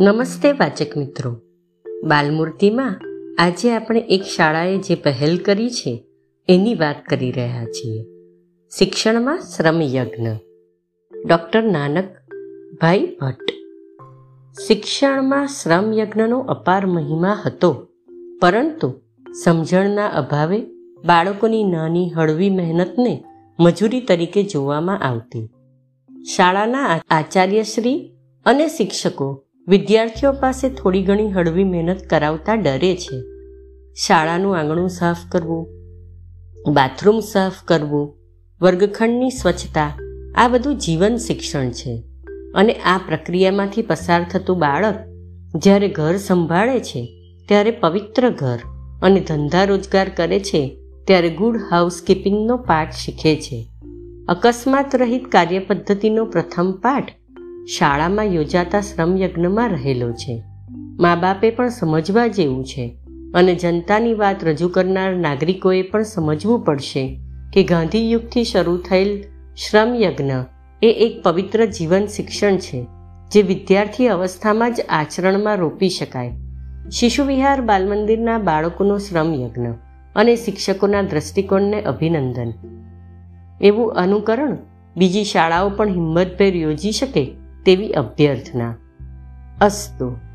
નમસ્તે વાચક મિત્રો. બાલમૂર્તિમાં આજે આપણે એક શાળાએ જે પહેલ કરી છે, એની વાત કરી રહ્યા છીએ. શિક્ષણમાં શ્રમયજ્ઞ. ડૉક્ટર નાનક ભાઈ ભટ્ટ. શિક્ષણમાં શ્રમયજ્ઞનો અપાર મહિમા હતો, પરંતુ સમજણના અભાવે બાળકોની નાની હળવી મહેનતને મજૂરી તરીકે જોવામાં આવતી. શાળાના આચાર્યશ્રી અને શિક્ષકો વિદ્યાર્થીઓ પાસે થોડી ઘણી હળવી મહેનત કરાવતા ડરે છે. શાળાનું આંગણું સાફ કરવું, બાથરૂમ સાફ કરવું, વર્ગખંડની સ્વચ્છતા, આ બધું જીવન શિક્ષણ છે. અને આ પ્રક્રિયામાંથી પસાર થતું બાળક જ્યારે ઘર સંભાળે છે, ત્યારે પવિત્ર ઘર અને ધંધા રોજગાર કરે છે, ત્યારે ગુડ હાઉસકીપિંગનો પાઠ શીખે છે. અકસ્માત રહિત કાર્યપદ્ધતિનો પ્રથમ પાઠ શાળામાં યોજાતા શ્રમયજ્ઞમાં રહેલો છે. મા બાપે પણ સમજવા જેવું છે અને જનતાની વાત રજૂ કરનાર નાગરિકોએ પણ સમજવું પડશે કે ગાંધીયુગથી શરૂ થયેલ શ્રમયજ્ઞ એ એક પવિત્ર જીવન શિક્ષણ છે, જે વિદ્યાર્થી અવસ્થામાં જ આચરણમાં રોપી શકાય. શિશુ વિહાર બાલમંદિરના બાળકોનો શ્રમયજ્ઞ અને શિક્ષકોના દ્રષ્ટિકોણને અભિનંદન. એવું અનુકરણ બીજી શાળાઓ પણ હિંમતભેર યોજી શકે તેવી અભ્યર્થના. અસ્તુ.